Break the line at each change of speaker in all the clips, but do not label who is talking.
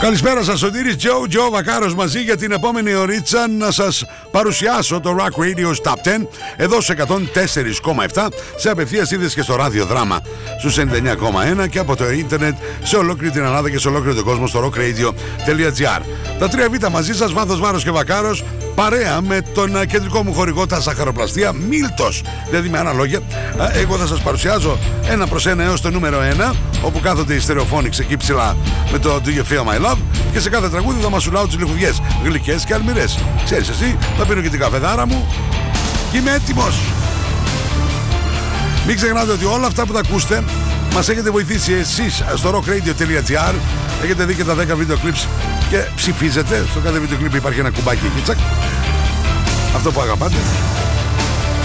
Καλησπέρα σας, Σωτήρης Τζο, Τζο Βακάρος μαζί για την επόμενη ωρίτσα. Να σας παρουσιάσω το Rock Radio Top 10 εδώ σε 104,7 σε απευθείας σύνδεση και στο ράδιο δράμα στους 99,1 και από το ίντερνετ σε ολόκληρη την Ελλάδα και σε ολόκληρο τον κόσμο στο rockradio.gr Τα τρία β' μαζί σας, Βάθος Βάρος και Βακάρος παρέα με τον ε, κεντρικό μου χορηγό τα Σαχαροπλαστεία Μίλτος. Δηλαδή με άλλα λόγια ε, εγώ θα σας παρουσιάζω ένα προς ένα έως το νούμερο 1 όπου κάθονται οι στερεοφόνοι εκεί ψηλά με το Do You Feel My Love και σε κάθε τραγούδι θα μασουλάω τις λιχουδιές γλυκές και αλμυρές. Ξέρεις εσύ θα πίνω και την καφεδάρα μου και είμαι έτοιμος. Μην ξεχνάτε ότι όλα αυτά που θα ακούσετε μας έχετε βοηθήσει εσείς στο rockradio.gr έχετε δει και τα 10 βίντεο clips και ψηφίζετε. Στο κάθε βίντεο clip υπάρχει ένα κουμπάκι εκεί τσακ. Αυτό που αγαπάτε.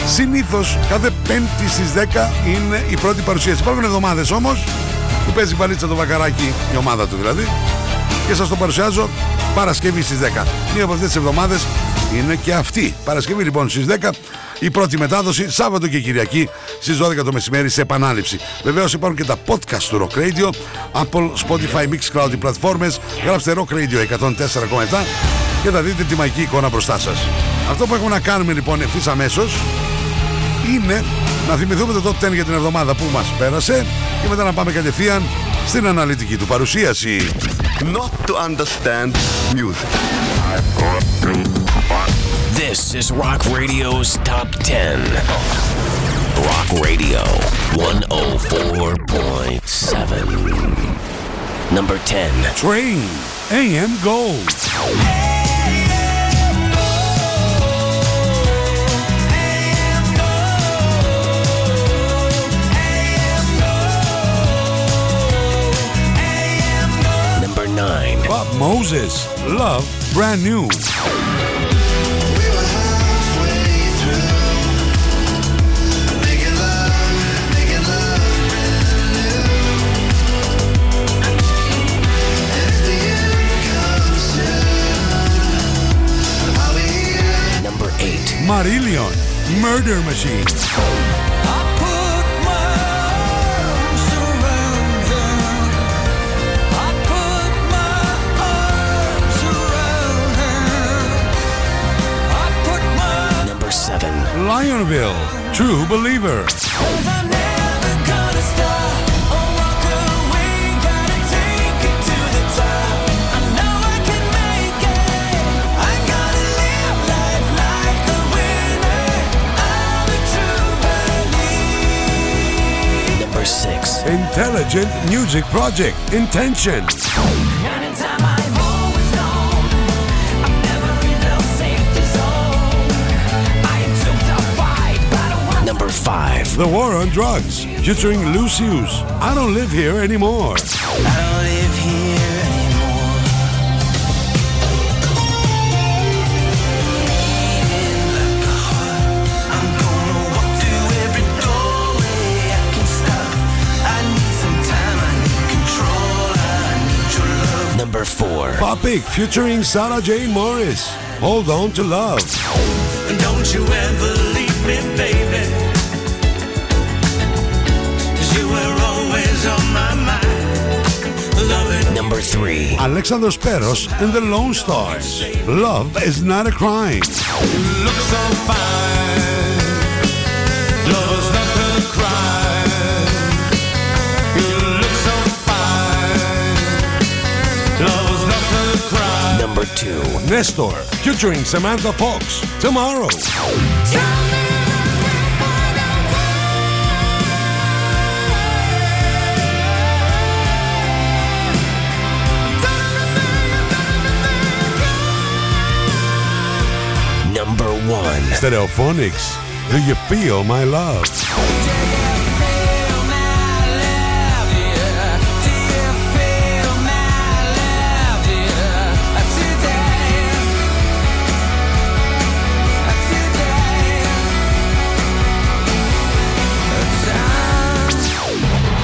Συνήθως κάθε πέμπτη στις 10 είναι η πρώτη παρουσίαση. Υπάρχουν εβδομάδες όμως που παίζει παλίτσα το βακαράκι η ομάδα του δηλαδή. Και σας το παρουσιάζω Παρασκευή στις 10 μία από αυτές τις εβδομάδες είναι και αυτή Παρασκευή λοιπόν στις 10 η πρώτη μετάδοση Σάββατο και Κυριακή στις 12 το μεσημέρι σε επανάληψη. Βεβαίως υπάρχουν και τα podcast του Rock Radio, Apple, Spotify, Mixcloud, οι πλατφόρμες. Γράψτε Rock Radio 104,7 και θα δείτε τη μαγική εικόνα μπροστά σας. Αυτό που έχουμε να κάνουμε λοιπόν ευθύς αμέσως είναι να θυμηθούμε το top 10 για την εβδομάδα που μας πέρασε και μετά να πάμε κατευθείαν στην αναλυτική του παρουσίαση.
Not to understand music.
This is Rock Radio's Top 10. Rock Radio 104.7. Number 10.
Train AM Gold.
Number 9.
Bob Moses. Love Brand New. Marillion. Murder Machine.
Number 7.
Lionville. True Believer.
6.
Intelligent Music Project. Intention.
Number 5.
The War on Drugs. Featuring Lucius. I don't live here anymore.
4.
Featuring Sarah Jane Morris. Hold on to love.
Don't you ever leave me, baby. 'Cause you were always on my mind. Loving
Number 3.
Alexandros Speros and the Lone Stars. Love is not a crime.
you look so fine.
Number 2.
Nestor featuring Samantha Fox. Tomorrow.
Number 1.
Stereophonics. Do you feel my love?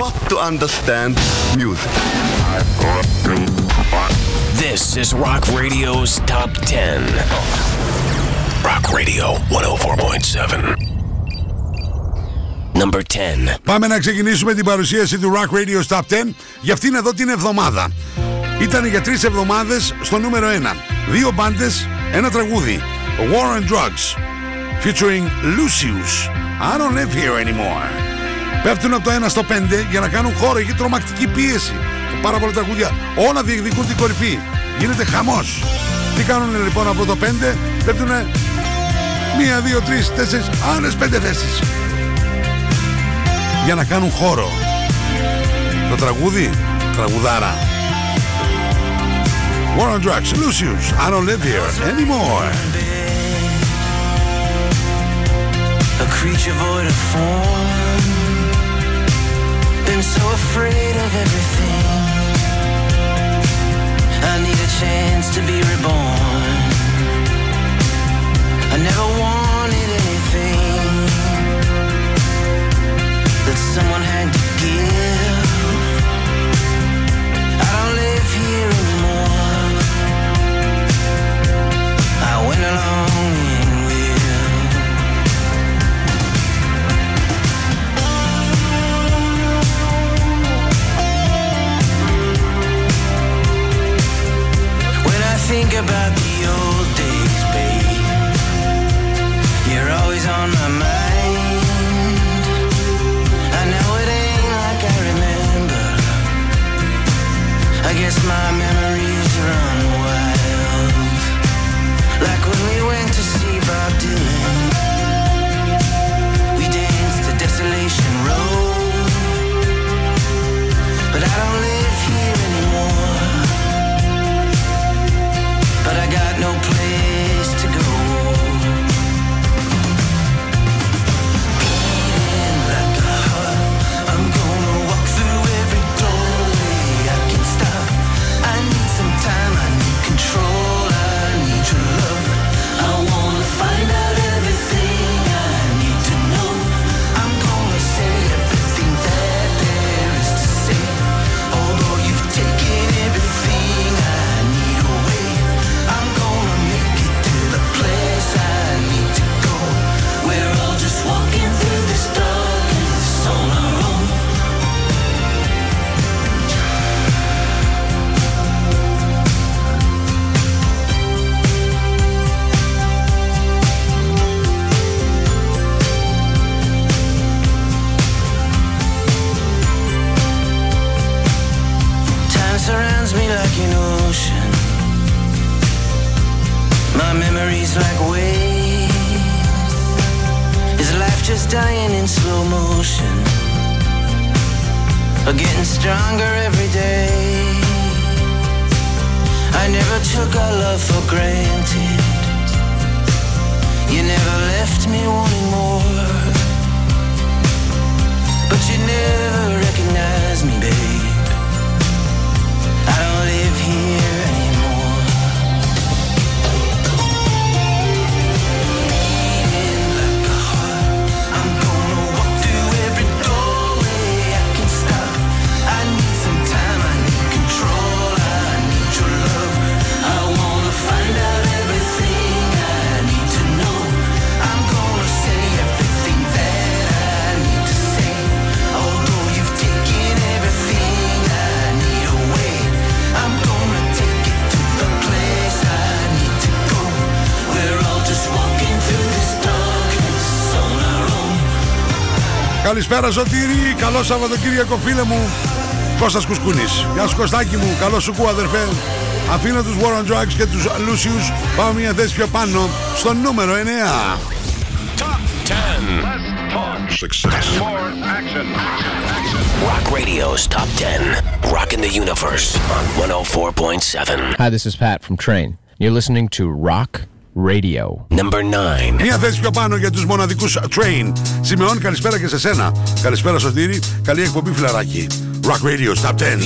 Not to understand music.
This is Rock Radio's Top 10. Rock Radio 104.7. Number 10.
Πάμε να ξεκινήσουμε την παρουσίαση του Rock Radio Top 10 για αυτήν εδώ την εβδομάδα. Ήταν για τρεις εβδομάδες στο νούμερο 1. Δύο μπάντες, ένα τραγούδι. War and Drugs featuring Lucius. I don't live here anymore. Πέφτουν από το 1 στο 5 για να κάνουν χώρο. Έχει τρομακτική πίεση. Πάρα πολλά τραγούδια. Όλα διεκδικούν την κορυφή. Γίνεται χαμός. Τι κάνουν λοιπόν από το 5. Πέφτουν 1, 2, 3, 4, άλλες 5 θέσεις. Για να κάνουν χώρο. Το τραγούδι, τραγουδάρα. War on Drugs, Lucius, I don't live here anymore.
A creature void of form. So afraid of everything. I need a chance to be reborn. I never wanted anything that someone had to give. I don't live here about the old days, babe, you're always on my mind.
Καλησπέρα Ζωτήρη, καλό Σαββατοκύριακο φίλε μου Κώστας Κουσκούνης Γεια σου Κωστάκη μου, καλό σου κου αδερφέ Αφήνω τους War on Drugs και τους Lucius Πάω μια θέση πιο πάνω στο νούμερο 9
Success. More action.
Rock Radio's Top 10. Rocking the universe on 104.7.
Hi, this is Pat from Train. You're listening to Rock Radio.
Number 9.
Μια θέση πιο πάνω για τους μοναδικούς uh, Train. Σημεών, καλησπέρα και σε σένα. Καλησπέρα Σωτήρη, καλή εκπομπή φιλαράκι. Rock Radio Stop 10.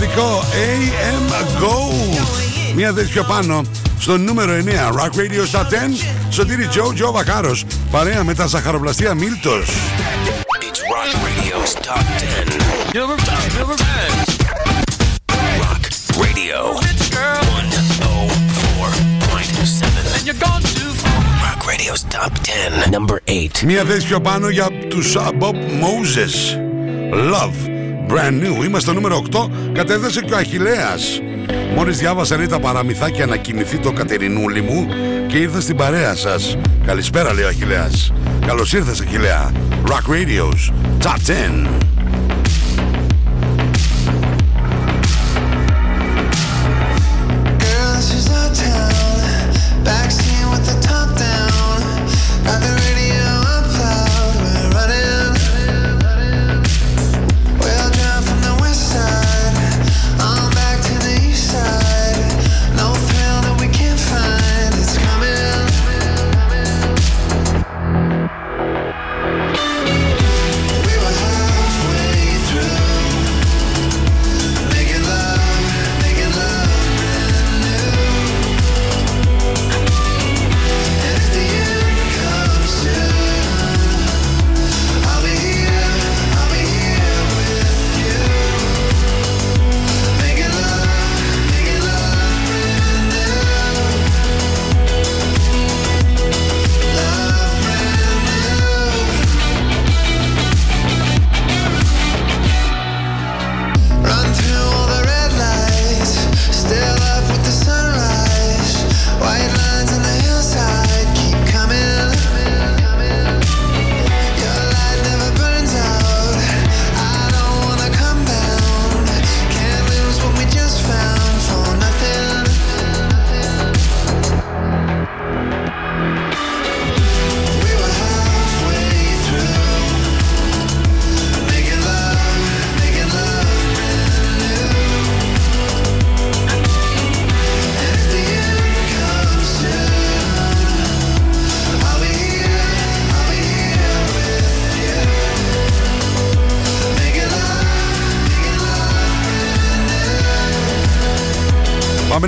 μοναδικό AM Go. Μία τέτοιο πάνω στο νούμερο 9. Rock Radio Saturn. Σωτήρι Τζο Τζο Βακάρο. Παρέα με τα ζαχαροπλαστεία Μίλτο.
It's Rock Radio's Top 10. Number 5, number 5. Rock Radio. 104.7. And you're gone too far. Rock Radio's Top 10. Number 8.
Μία θέση πιο πάνω για τους Bob Moses. Love. Brand new. Είμαστε νούμερο 8. Κατέθεσε και ο Αχηλέα. Μόλις διάβασα ρίτα τα παραμυθάκια να κοιμηθεί το Κατερινούλη μου και ήρθα στην παρέα σας. Καλησπέρα λέει ο Αχηλέα. Καλώς ήρθες Αχηλέα. Rock Radios. Top 10.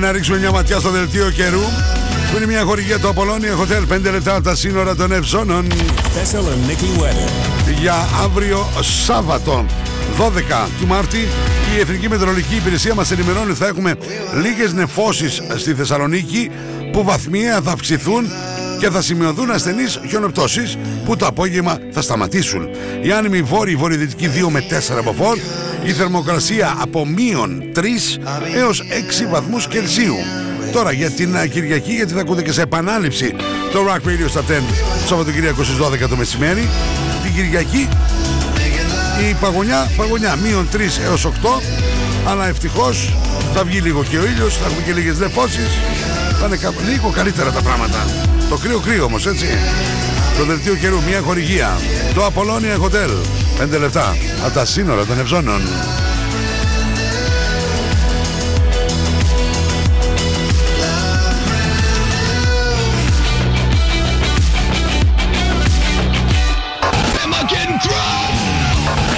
Να ρίξουμε μια ματιά στο δελτίο καιρού που είναι μια χορηγία του Απολώνια Hotel 5 λεπτά από τα σύνορα των Ευζώνων
Thessaloniki weather.
για αύριο Σάββατο 12 του Μάρτη η Εθνική Μετεωρολογική Υπηρεσία μας ενημερώνει ότι θα έχουμε λίγες νεφώσεις στη Θεσσαλονίκη που βαθμιαία θα αυξηθούν και θα σημειωθούν ασθενείς χιονοπτώσεις που το απόγευμα θα σταματήσουν. Η άνεμη βόρειη βορειοδυτική 2 με 4 από φόρ, η θερμοκρασία από μείον 3 έως 6 βαθμούς Κελσίου. Τώρα για την α, Κυριακή, γιατί θα ακούτε και σε επανάληψη το Rock Radio στα 10 Σαββατοκύριακο στις 12 το μεσημέρι. Την Κυριακή η παγωνιά, παγωνιά μείον 3 έως 8 αλλά ευτυχώς θα βγει λίγο και ο ήλιος, θα έχουμε και λίγες νεφώσεις. Θα είναι κα- λίγο καλύτερα τα πράγματα. Το κρύο κρύο όμως έτσι. Το δελτίο καιρού, μια χορηγία. Το Apollonia Hotel 5 λεπτά από τα σύνορα των Ευζώνων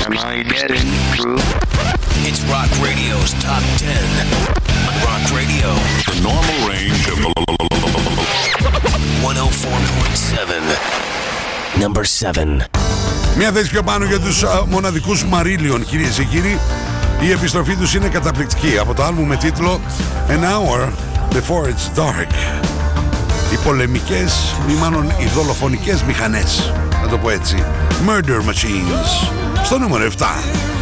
Am I getting through?
It's Rock Radio's Top 10 on Rock Radio.
The normal range of
104.7. Number 7.
Μια θέση πιο πάνω για τους α, μοναδικούς Μαρίλιον κυρίες και κύριοι. Η επιστροφή τους είναι καταπληκτική. Από το άλμπουμ με τίτλο An Hour Before It's Dark οι πολεμικές ή μάλλον οι δολοφονικές μηχανές να το πω έτσι. Murder Machines στο νούμερο 7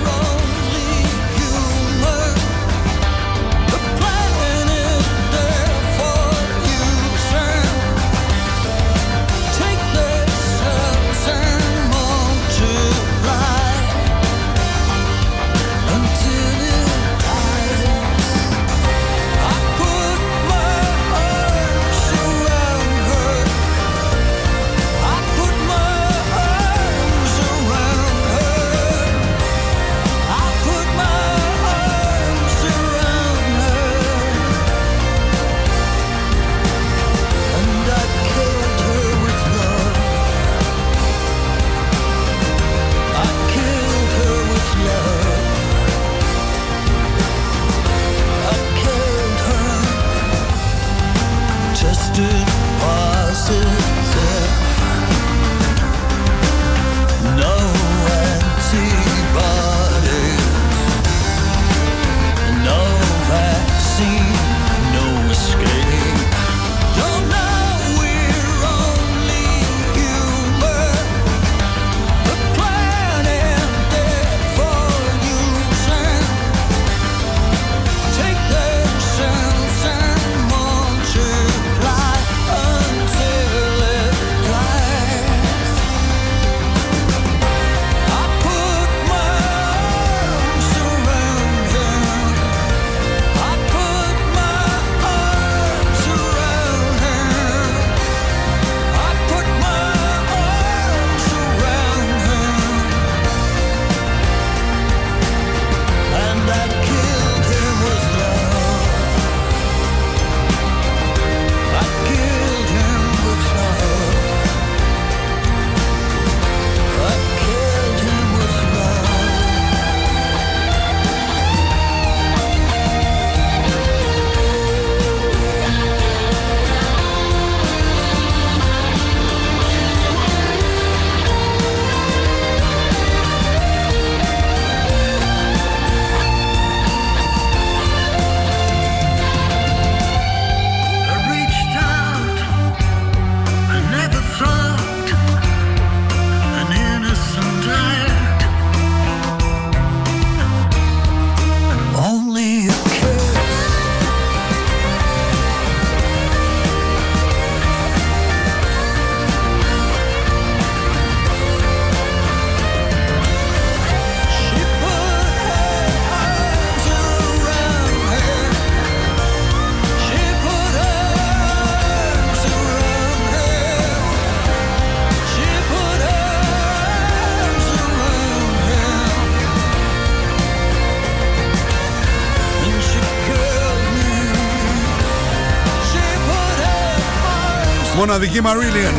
Μοναδική Marillion.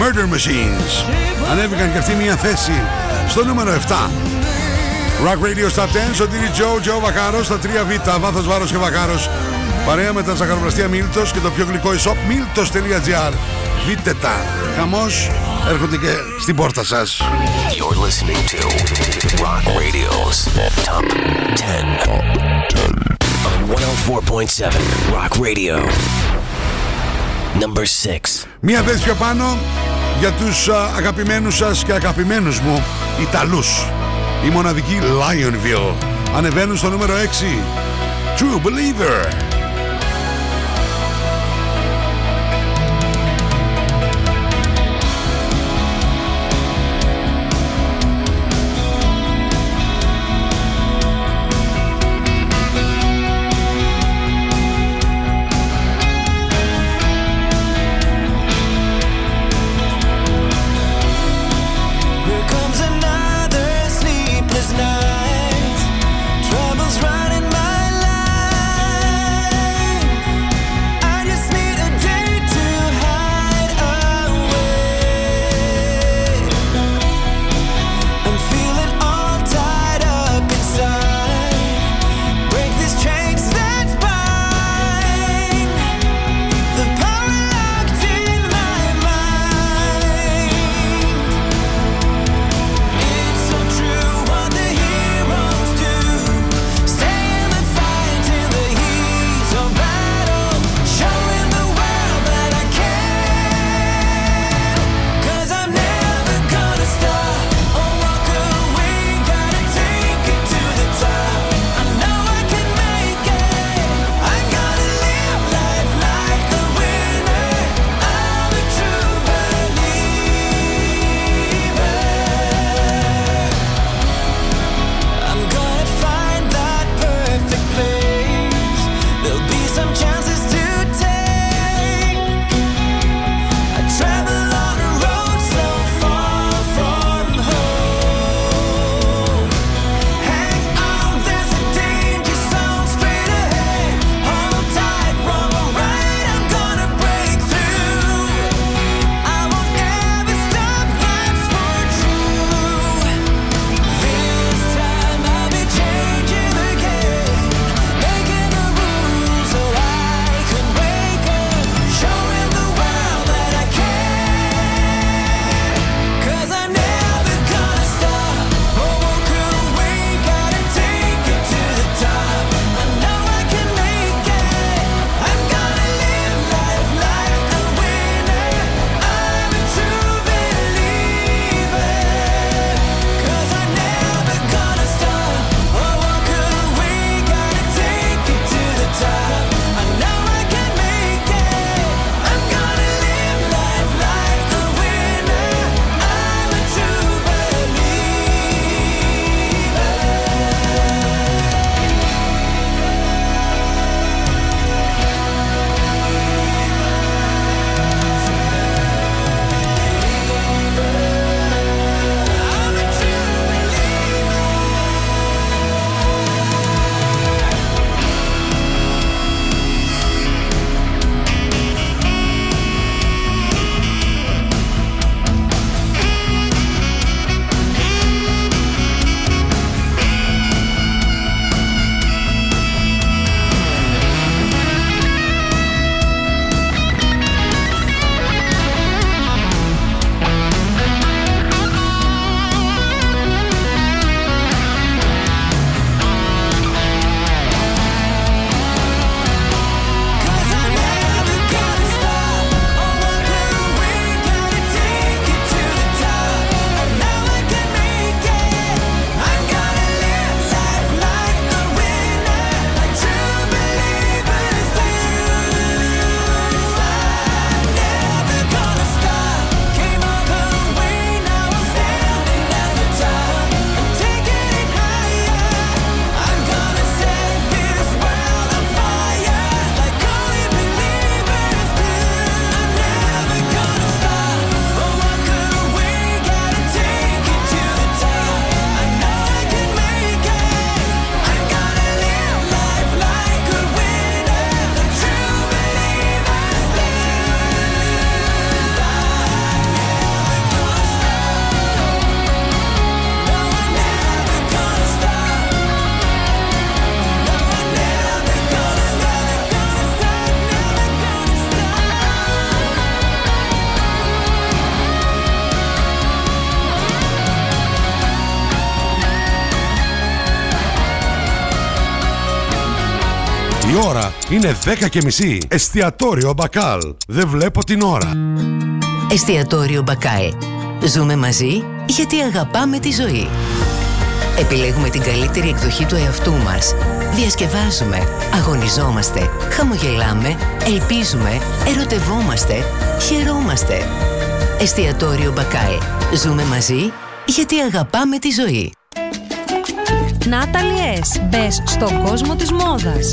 Murder Machines. Ανέβηκαν και αυτή μια θέση στο νούμερο 7 Rock Radio στα 10 Σωτήρι Τζο, Τζο Βακάρος Στα 3 Β, βάθος βάρος και Βακάρος
Παρέα με τα ζαχαροπλαστεία Μίλτος και το πιο γλυκό e-shop miltos.gr Δείτε τα. Χαμός έρχονται και στην πόρτα σας.
You're listening to Rock Radio's Top 10 on 104.7 Rock Radio. Number 6.
Μία θέση πιο πάνω για τους α, αγαπημένους σας και αγαπημένους μου Ιταλούς. Η μοναδική Lionville. Ανεβαίνουν στο νούμερο 6. True Believer. Είναι 10 και μισή. Εστιατόριο Μπακάλ. Δεν βλέπω την ώρα.
Εστιατόριο Μπακάλ. Ζούμε μαζί γιατί αγαπάμε τη ζωή. Επιλέγουμε την καλύτερη εκδοχή του εαυτού μας. Διασκευάζουμε, αγωνιζόμαστε, χαμογελάμε, ελπίζουμε, ερωτευόμαστε, χαιρόμαστε. Εστιατόριο Μπακάλ. Ζούμε μαζί γιατί αγαπάμε τη ζωή.
Natalie S. Μπες στον κόσμο της μόδας.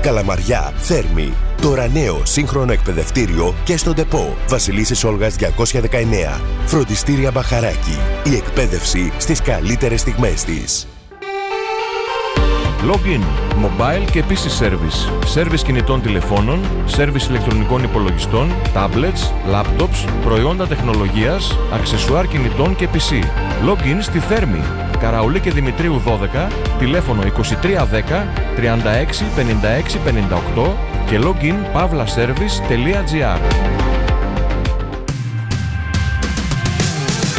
Καλαμαριά, Θέρμη. Τώρα νέο σύγχρονο εκπαιδευτήριο και στον ΤΕΠΟ. Βασιλίσσης Όλγας 219. Φροντιστήρια Μπαχαράκι. Η εκπαίδευση στις καλύτερες στιγμές της.
Login, mobile και PC service. Service κινητών τηλεφώνων, service ηλεκτρονικών υπολογιστών, tablets, laptops, προϊόντα τεχνολογίας, αξεσουάρ κινητών και PC. Login στη Θέρμη. Καραουλή και Δημητρίου 12, τηλέφωνο 2310 36 56 58 και login pavlaservice.gr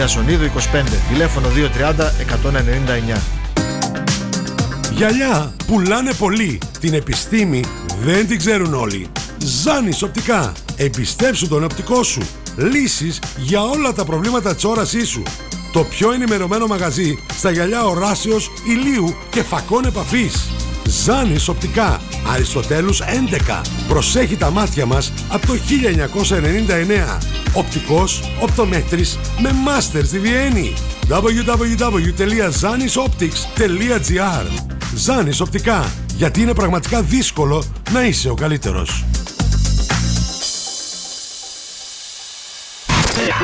Ιασονίδου 25, τηλέφωνο 230 199.
Γυαλιά πουλάνε πολύ. Την επιστήμη δεν την ξέρουν όλοι. Ζάνης οπτικά. Εμπιστέψου τον οπτικό σου. Λύσεις για όλα τα προβλήματα της όρασής σου. Το πιο ενημερωμένο μαγαζί στα γυαλιά οράσεως, ηλίου και φακών επαφής. Ζάνης οπτικά. Αριστοτέλους 11. Προσέχει τα μάτια μας από το 1999. Οπτικός, οπτομέτρης με μάστερς στη Βιέννη. www.zanisoptics.gr Ζάνης οπτικά. Γιατί είναι πραγματικά δύσκολο να είσαι ο καλύτερος.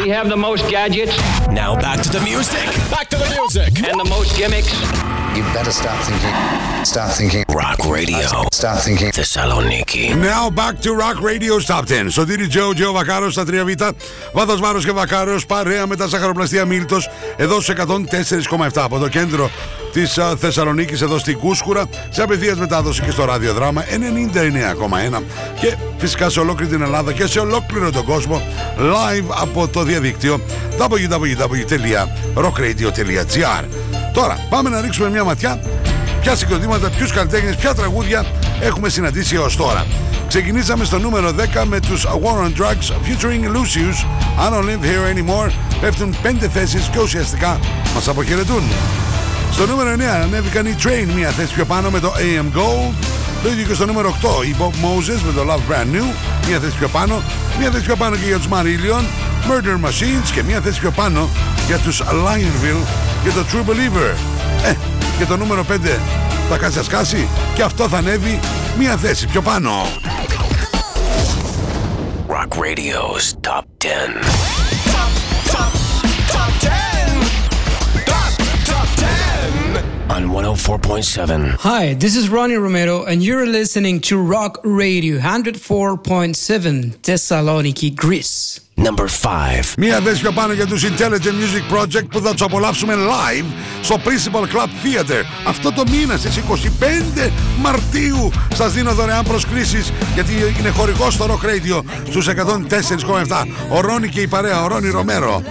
We have the most gadgets.
Now back to the music.
Back to the music. And the most gimmicks.
You better start thinking. Start thinking.
Rock Radio.
Start thinking.
Thessaloniki.
Now back to Rock Radio Top 10. Σωτήρι Τζο, Τζο Βακάρος στα 3Β. Βάθος Βάρος και Βακάρος παρέα με τα ζαχαροπλαστεία Μίλτος εδώ σε 104,7 από το κέντρο της Θεσσαλονίκης εδώ στην Κούσκουρα. Σε απευθείας μετάδοση και στο ραδιοδράμα 99,1 και φυσικά σε ολόκληρη την Ελλάδα και σε ολόκληρο τον κόσμο live από το διαδίκτυο www.rockradio.gr. Τώρα πάμε να ρίξουμε μια ματιά ποια συγκροτήματα, ποιους καλλιτέχνες, ποια τραγούδια έχουμε συναντήσει έως τώρα. Ξεκινήσαμε στο νούμερο 10 με τους War on Drugs featuring Lucius. I don't live here anymore. Πέφτουν 5 θέσεις και ουσιαστικά μας αποχαιρετούν. Στο νούμερο 9 ανέβηκαν οι Train μια θέση πιο πάνω με το AM Gold. Το ίδιο και στο νούμερο 8 η Bob Moses με το Love Brand New. Μια θέση πιο πάνω μια θέση πιο πάνω και για τους Marillion. Murder Machines και μια θέση πιο πάνω για τους Lionville και το True Believer. Ε, και το νούμερο 5 θα κάτσει σκάσει και αυτό θα ανέβει μια θέση πιο πάνω
Rock Radio's Top 10. On 104.7.
Hi, this is Ronnie Romero, and you're listening to Rock Radio 104.7 Thessaloniki, Greece.
Number 5.
Μία θέση πιο πάνω για τους Intelligent Music Project που θα τους απολαύσουμε live στο Principal Club Theater αυτό το μήνα στις 25 Μαρτίου. Σας δίνω δωρεάν προσκλήσεις γιατί είναι χορηγός στο Rock Radio στους 104,7. Ο Ρόνι και η παρέα, ο Ρόνι Ρομέρο.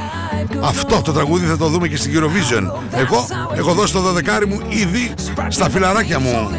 Αυτό το τραγούδι θα το δούμε και στην Eurovision. Εγώ έχω δώσει το δωδεκάρι μου ήδη στα φιλαράκια μου.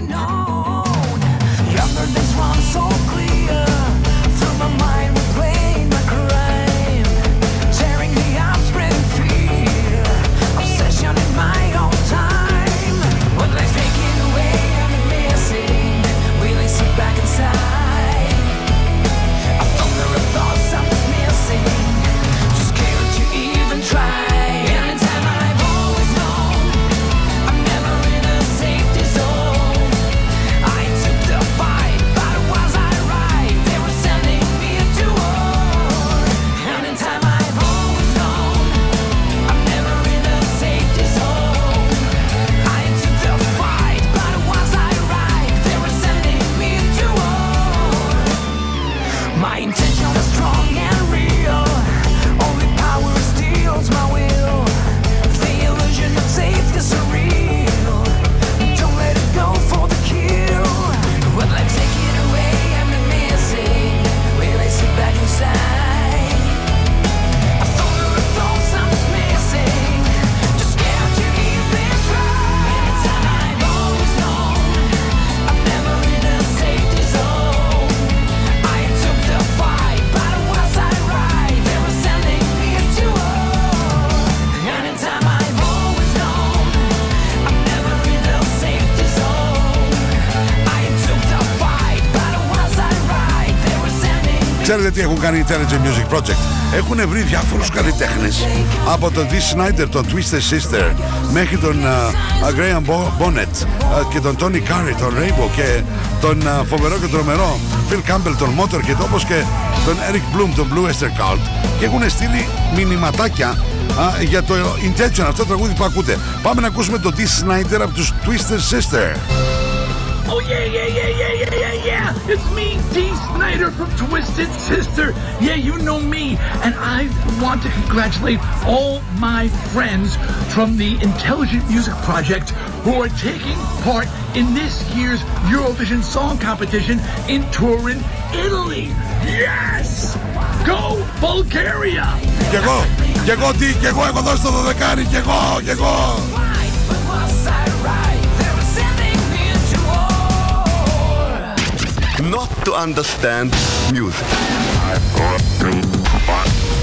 Ξέρετε τι έχουν κάνει οι Intelligent Music Project. Έχουν βρει διάφορους καλλιτέχνες από τον Dee Snyder, τον Twisted Sister μέχρι τον uh, Graham Bo- Bonnet uh, και τον Tony Curry, τον Rainbow και τον uh, φοβερό και τρομερό Phil Campbell, τον Motorhead όπως και τον Eric Bloom, τον Blue Oyster Cult και έχουν στείλει μηνυματάκια α, για το Intention, αυτό το τραγούδι που ακούτε. Πάμε να ακούσουμε τον Dee Snyder από τους Twisted Sister.
Oh yeah, yeah, yeah, yeah, yeah, yeah, yeah. It's me, Dee Snyder from Twisted Sister. Yeah, you know me. And I want to congratulate all my friends from the Intelligent Music Project who are taking part in this year's Eurovision Song Competition in Turin, Italy. Yes! Go Bulgaria!
Llegó, llegó, llegó Ecuador Sododecani, llegó, llegó.
Not to understand music.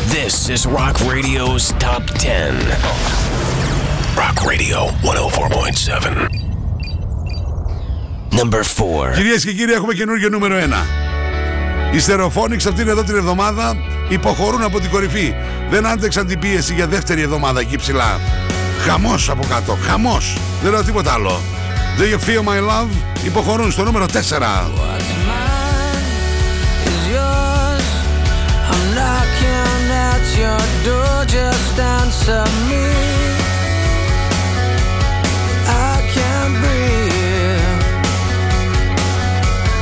This is Rock Radio's Top 10. Rock Radio 104.7. Number 4.
Κυρίες και κύριοι, έχουμε καινούργιο νούμερο 1. Οι Στερεοφόνιξ αυτήν εδώ την εβδομάδα υποχωρούν από την κορυφή. Δεν άντεξαν την πίεση για δεύτερη εβδομάδα εκεί ψηλά. Χαμός από κάτω, χαμός. Δεν λέω τίποτα άλλο. Do you feel my love? Υποχωρούν στο νούμερο 4.
Knocking at your door, just answer me. I can't breathe.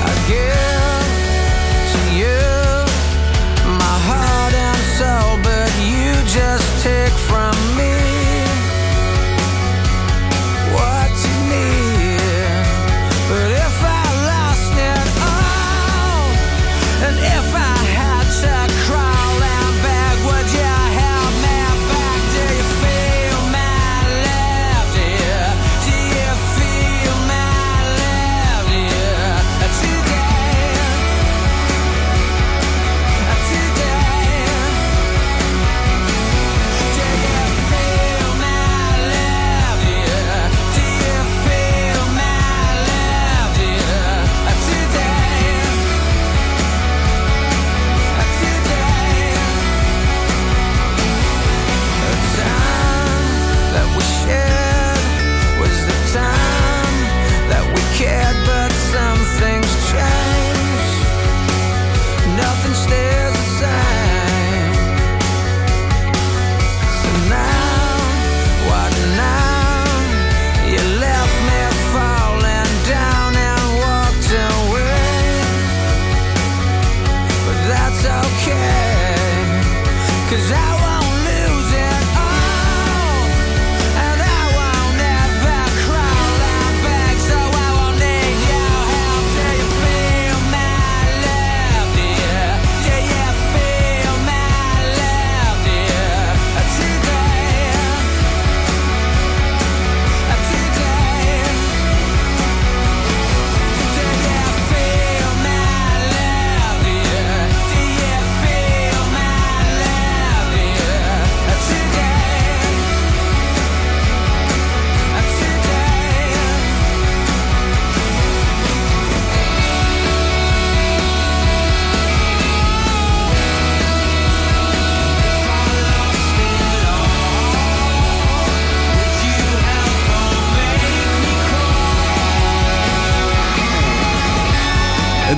I give to you my heart and soul, but you just take from me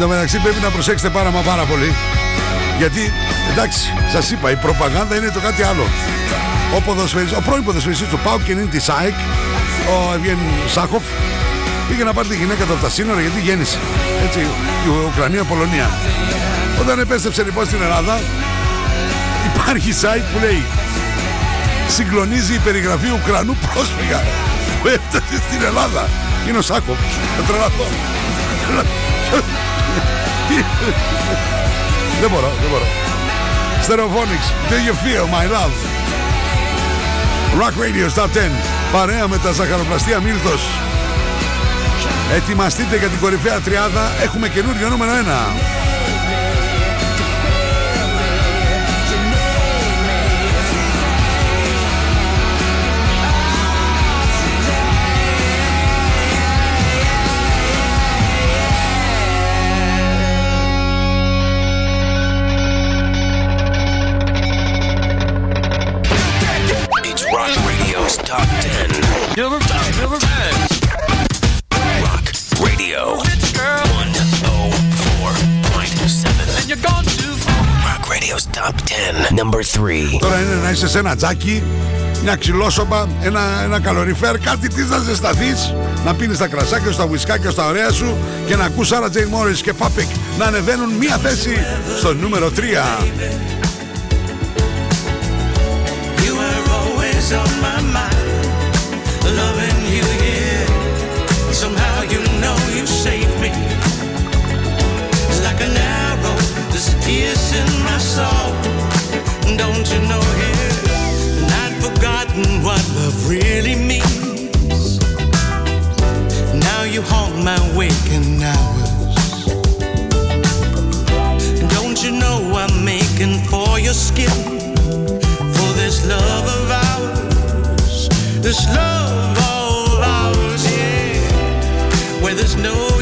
τω μεταξύ πρέπει να προσέξετε πάρα μα πάρα πολύ. Γιατί, εντάξει, σας είπα, η προπαγάνδα είναι το κάτι άλλο. Ο, ποδοσφαιριστής, ο πρώην ποδοσφαιριστής του ΠΑΟΚ και είναι της ΑΕΚ, ο Ευγέν Σάχοφ, πήγε να πάρει τη γυναίκα του από τα σύνορα γιατί γέννησε. Έτσι, η Ουκρανία-Πολωνία. Όταν επέστρεψε λοιπόν στην Ελλάδα, υπάρχει site που λέει συγκλονίζει η περιγραφή Ουκρανού πρόσφυγα που έφτασε στην Ελλάδα. Είναι ο Σάκοφ. Θα τρελαθώ. Δεν μπορώ, δεν μπορώ. Stereophonics, do you feel my love? Rock Radio Top 10, παρέα με τα ζαχαροπλαστεία Μίλτος. Ετοιμαστείτε για την κορυφαία τριάδα, έχουμε καινούριο νούμερο 1.
Top 10. Number 10. Number 10. Rock Radio 104.7. And you're gone too far. Rock Radio's Top 10. Number 3.
Τώρα είναι να είσαι σε ένα τζάκι, μια ξυλόσοπα, ένα, ένα καλοριφέρ, κάτι τι να ζεσταθείς, να πίνεις τα κρασάκια σου, τα ουισκάκια σου, τα ωραία σου και να ακούς Sarah Jane Morris και Papik να ανεβαίνουν μία θέση στο νούμερο 3.
On my mind, loving you, yeah. Somehow you know you saved me. It's like an arrow piercing my soul. Don't you know? And I'd forgotten what love really means. Now you haunt my waking hours. Don't you know I'm making for your skin? This love of ours, this love of ours, yeah. Where there's no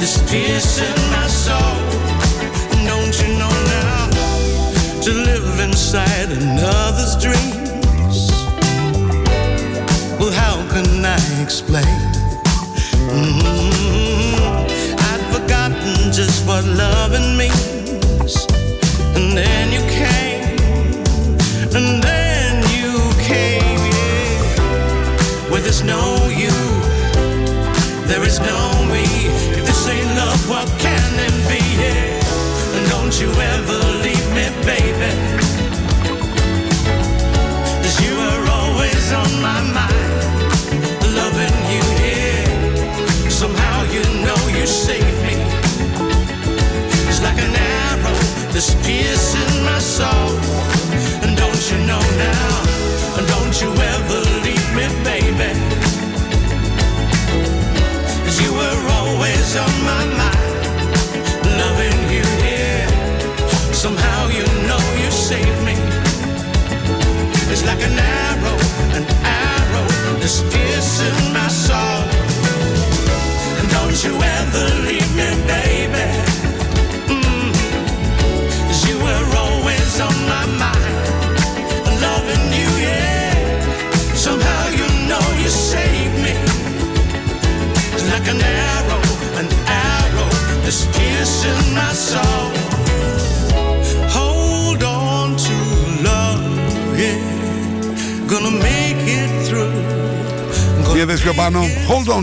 that's piercing my soul. Don't you know now to live inside another's dreams? Well, how can I explain? Mhm. I'd forgotten just what loving means, and then you came, and then you came, yeah. Where there's no you. There is no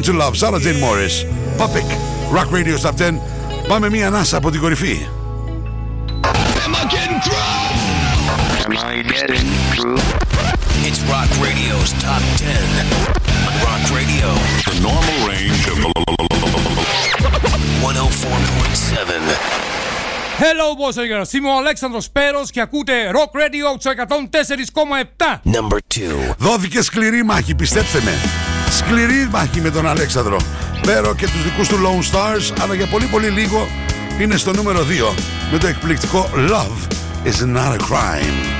love,
Sarah Jane Morris, Papik, Rock Radio Top 10. Πάμε μία ανάσα από την κορυφή.
Hello boys and girls, είμαι ο Αλέξανδρος Πέρος και ακούτε Rock Radio στο 104,7.
Number 2.
Δόθηκε σκληρή μάχη, πιστέψτε με. Σκληρή μάχη με τον Αλέξανδρο. Πέρο και τους δικούς του Lone Stars, αλλά για πολύ πολύ λίγο είναι στο νούμερο 2 με το εκπληκτικό Love is not a crime.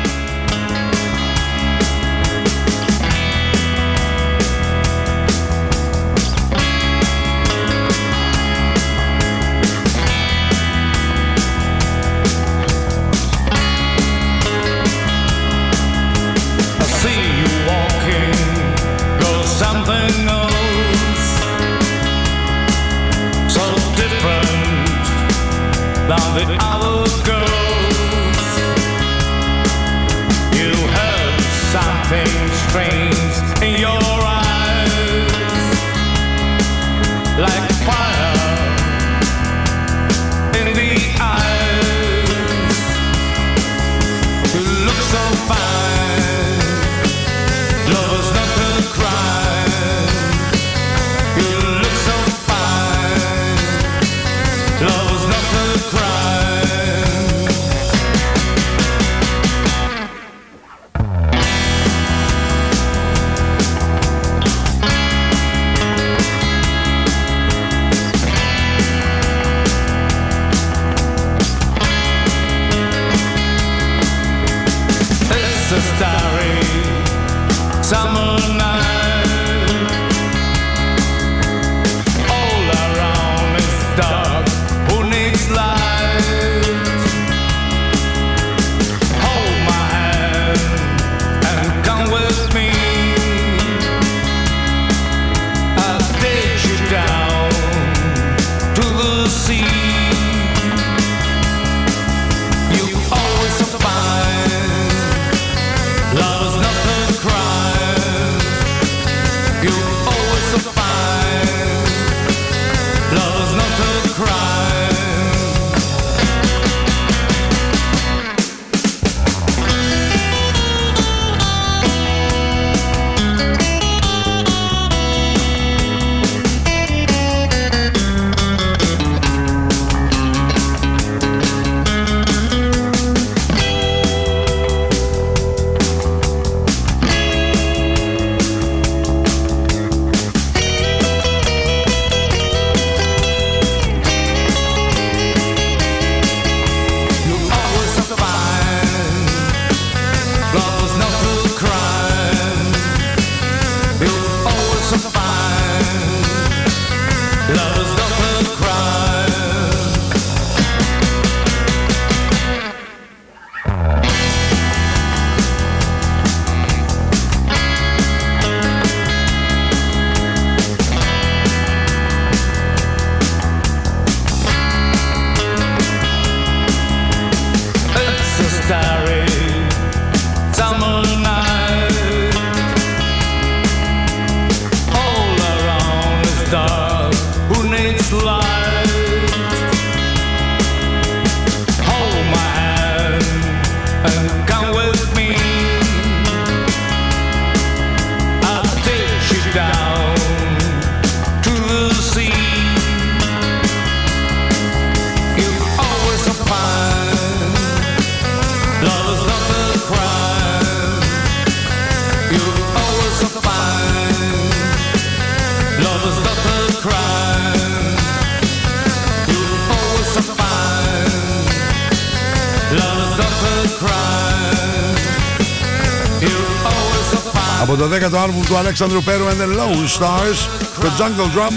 Από το 10ο άλμπουμ του Αλέξανδρου Πέρου and the Lone Stars, το Jungle Drum,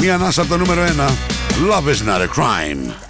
μία ανάσα από το νούμερο 1. Love is not a crime.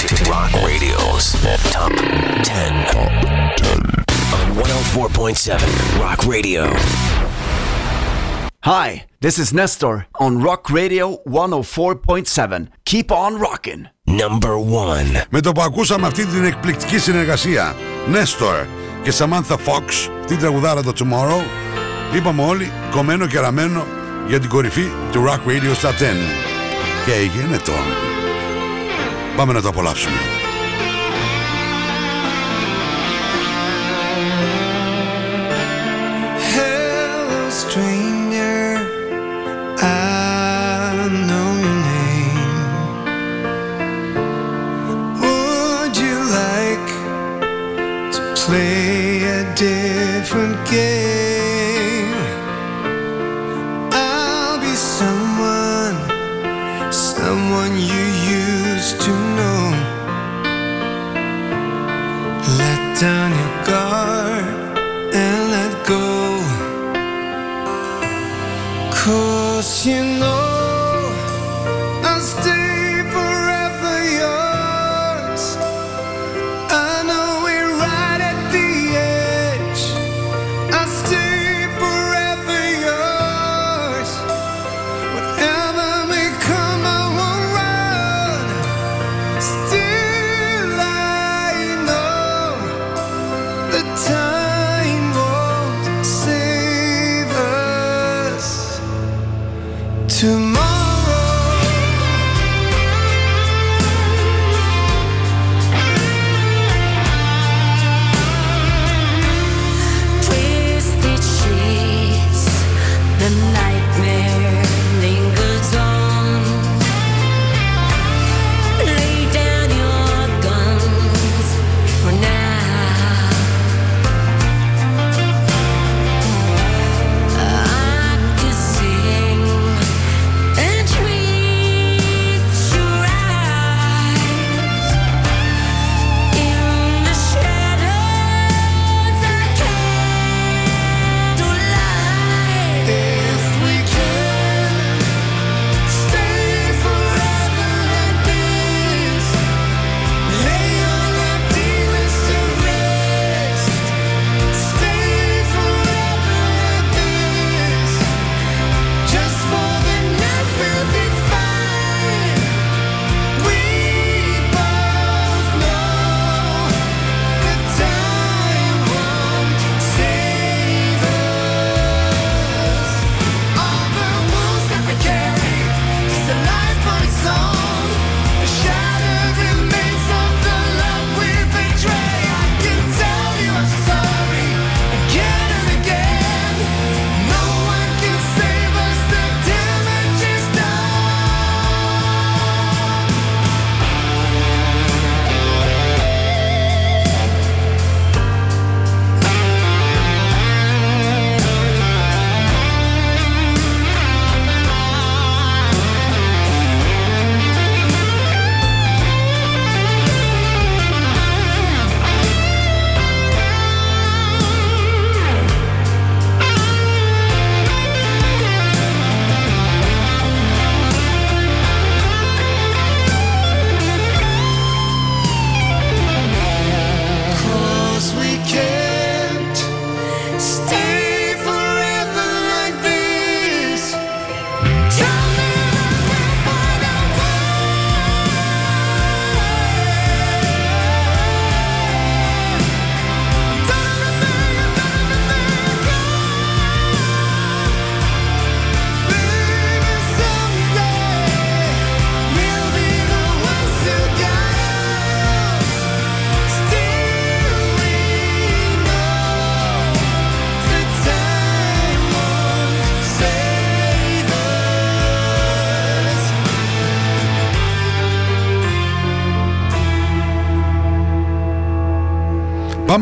Rock Radio's Top 10 on 104.7 Rock Radio.
Hi, this is Nestor on Rock Radio 104.7. Keep on rocking.
Number 1.
Με το που ακούσαμε αυτή την εκπληκτική συνεργασία Nestor και Samantha Fox την τραγουδάρα το Tomorrow είπαμε όλοι κομμένο και ραμμένο για την κορυφή του Rock Radio στα 10 και έγινε το πάμε να το απολαύσουμε
Hello, stranger. I know your name. Would you like to play a different game? down your guard and let go. Cause you know.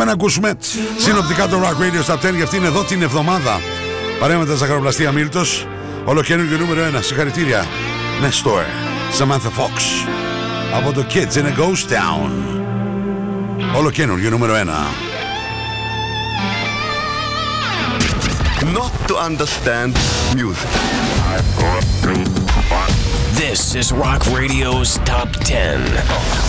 να ακούσουμε συνοπτικά το Rock Radio στα 10 για αυτήν εδώ την εβδομάδα. Παρέμβατα ζαχαροπλαστία Μίλτος, ολοκένουργιο νούμερο 1. Συγχαρητήρια. Νέστορ, Samantha Fox. Από το Kids in a Ghost Town. Ολοκένουργιο νούμερο 1.
Not to understand music.
This is Rock Radio's Top 10.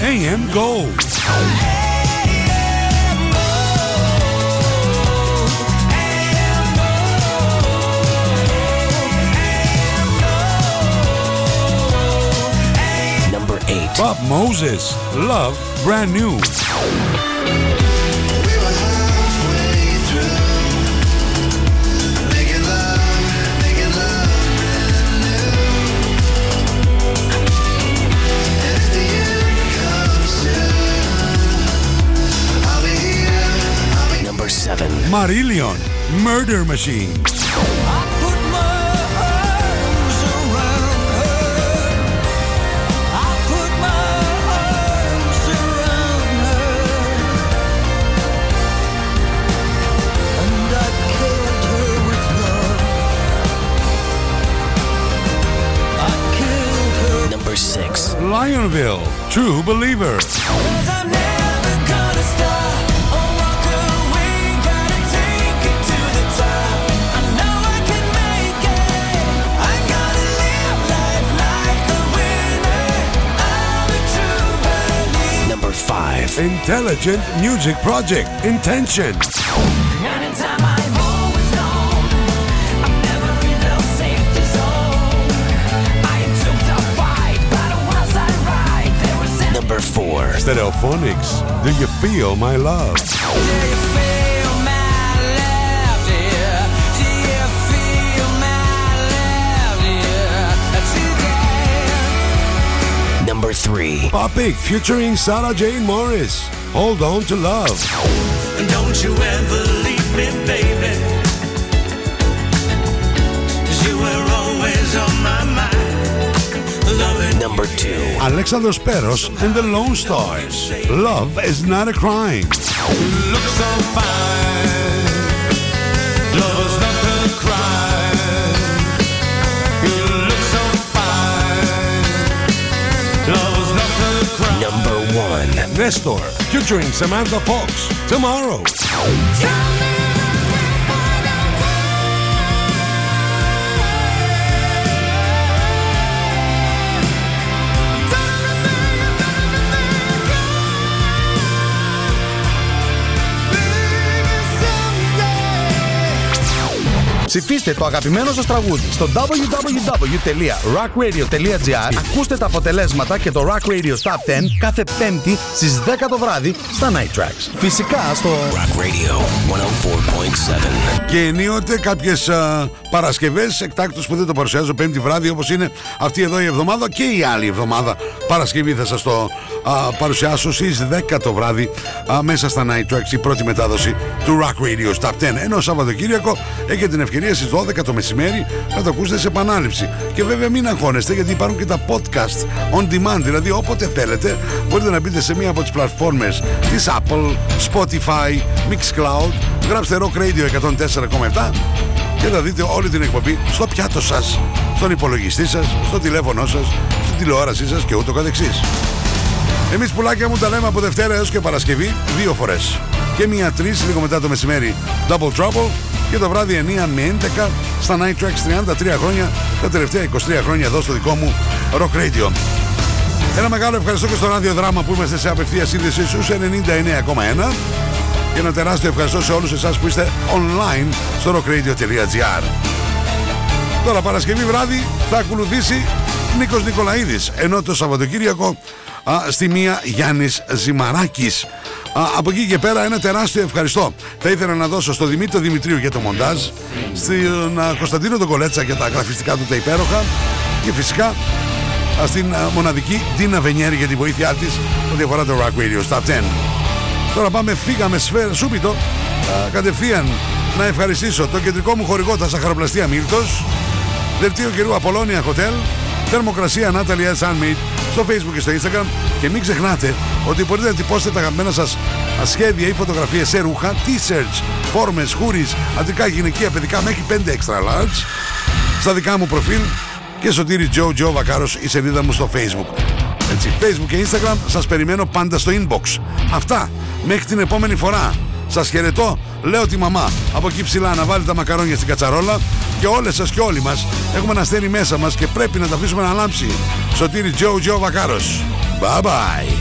AM Gold.
Number eight.
Bob Moses, Love Brand New. Marillion, Murder Machine.
Number 6.
Lionville, True Believer.
5.
Intelligent Music Project, Intention.
Number 4.
Stereophonics, Do You Feel My Love?
Number 3.
Popic featuring Sarah Jane Morris. Hold on to love.
Don't you ever leave me, baby. 'Cause you were always on my mind. Loving
Number 2.
Alexandros Peros and the Lone Stars. Love is not a crime.
you look so fine. Love's not a crime.
Nestor featuring Samantha Fox. Tomorrow.
Ψηφίστε το αγαπημένο σας τραγούδι στο www.rockradio.gr Ακούστε τα αποτελέσματα και το Rock Radio Top 10 κάθε πέμπτη στις 10 το βράδυ στα Night Tracks. Φυσικά στο
Rock Radio 104.7.
Και ενίοτε κάποιες Παρασκευές εκτάκτου που δεν το παρουσιάζω πέμπτη βράδυ όπως είναι αυτή εδώ η εβδομάδα και η άλλη εβδομάδα Παρασκευή θα σας το α, παρουσιάσω στις 10 το βράδυ α, μέσα στα Night Tracks η πρώτη μετάδοση του Rock Radio Top 10. Ενώ Σαββατοκύριακο έχετε την ευκαιρία στις 12 το μεσημέρι να το ακούσετε σε επανάληψη. Και βέβαια μην αγχώνεστε γιατί υπάρχουν και τα podcast on demand. Δηλαδή όποτε θέλετε μπορείτε να μπείτε σε μία από τις πλατφόρμες της Apple, Spotify, Mixcloud, γράψτε Rock Radio 104,7 και θα δείτε όλη την εκπομπή στο πιάτο σας, στον υπολογιστή σας, στο τηλέφωνό σας, στην τηλεόρασή σας και ούτω καθεξής. Εμείς πουλάκια μου τα λέμε από Δευτέρα έως και Παρασκευή δύο φορές. Και μία τρεις λίγο μετά το μεσημέρι Double Trouble και το βράδυ 9 με 11 στα Night Tracks 33 χρόνια, τα τελευταία 23 χρόνια εδώ στο δικό μου Rock Radio. Ένα μεγάλο ευχαριστώ και στο ραδιοδράμα που είμαστε σε απευθεία σύνδεση στους 99,1 και ένα τεράστιο ευχαριστώ σε όλους εσάς που είστε online στο rockradio.gr Τώρα Παρασκευή βράδυ θα ακολουθήσει Νίκος Νικολαίδης ενώ το Σαββατοκύριακο α, στη μία Γιάννης Ζημαράκης. Α, από εκεί και πέρα ένα τεράστιο ευχαριστώ. Θα ήθελα να δώσω στο Δημήτρη Δημητρίου για το μοντάζ, στον α, Κωνσταντίνο τον Κολέτσα για τα γραφιστικά του τα υπέροχα και φυσικά α, στην α, μοναδική Ντίνα Βενιέρη για τη βοήθειά της ό,τι αφορά το Rock Radio Stop 10. Τώρα πάμε, φύγαμε σφαίρα, σούπιτο, α, κατευθείαν να ευχαριστήσω το κεντρικό μου χορηγό, τα Σαχαροπλαστεία Μίλτος, δελτίο καιρού Απολώνια Hotel, θερμοκρασία Natalie S. Handmade στο facebook και στο instagram και μην ξεχνάτε ότι μπορείτε να τυπώσετε τα αγαπημένα σας σχέδια ή φωτογραφίες σε ρούχα, t-shirts, φόρμες, χούρις, αντρικά, γυναικεία, παιδικά μέχρι 5 extra large στα δικά μου προφίλ και σωτήρι Joe Joe Βακάρος η σελίδα μου στο facebook. Έτσι, facebook και instagram σας περιμένω πάντα στο inbox. Αυτά, μέχρι την επόμενη φορά. Σας χαιρετώ, λέω τη μαμά από εκεί ψηλά να βάλει τα μακαρόνια στην κατσαρόλα και όλες σας και όλοι μας έχουμε ένα αστέρι μέσα μας και πρέπει να τα αφήσουμε να λάμψει. Σωτήρι Joe Joe Βακάρος. Bye bye.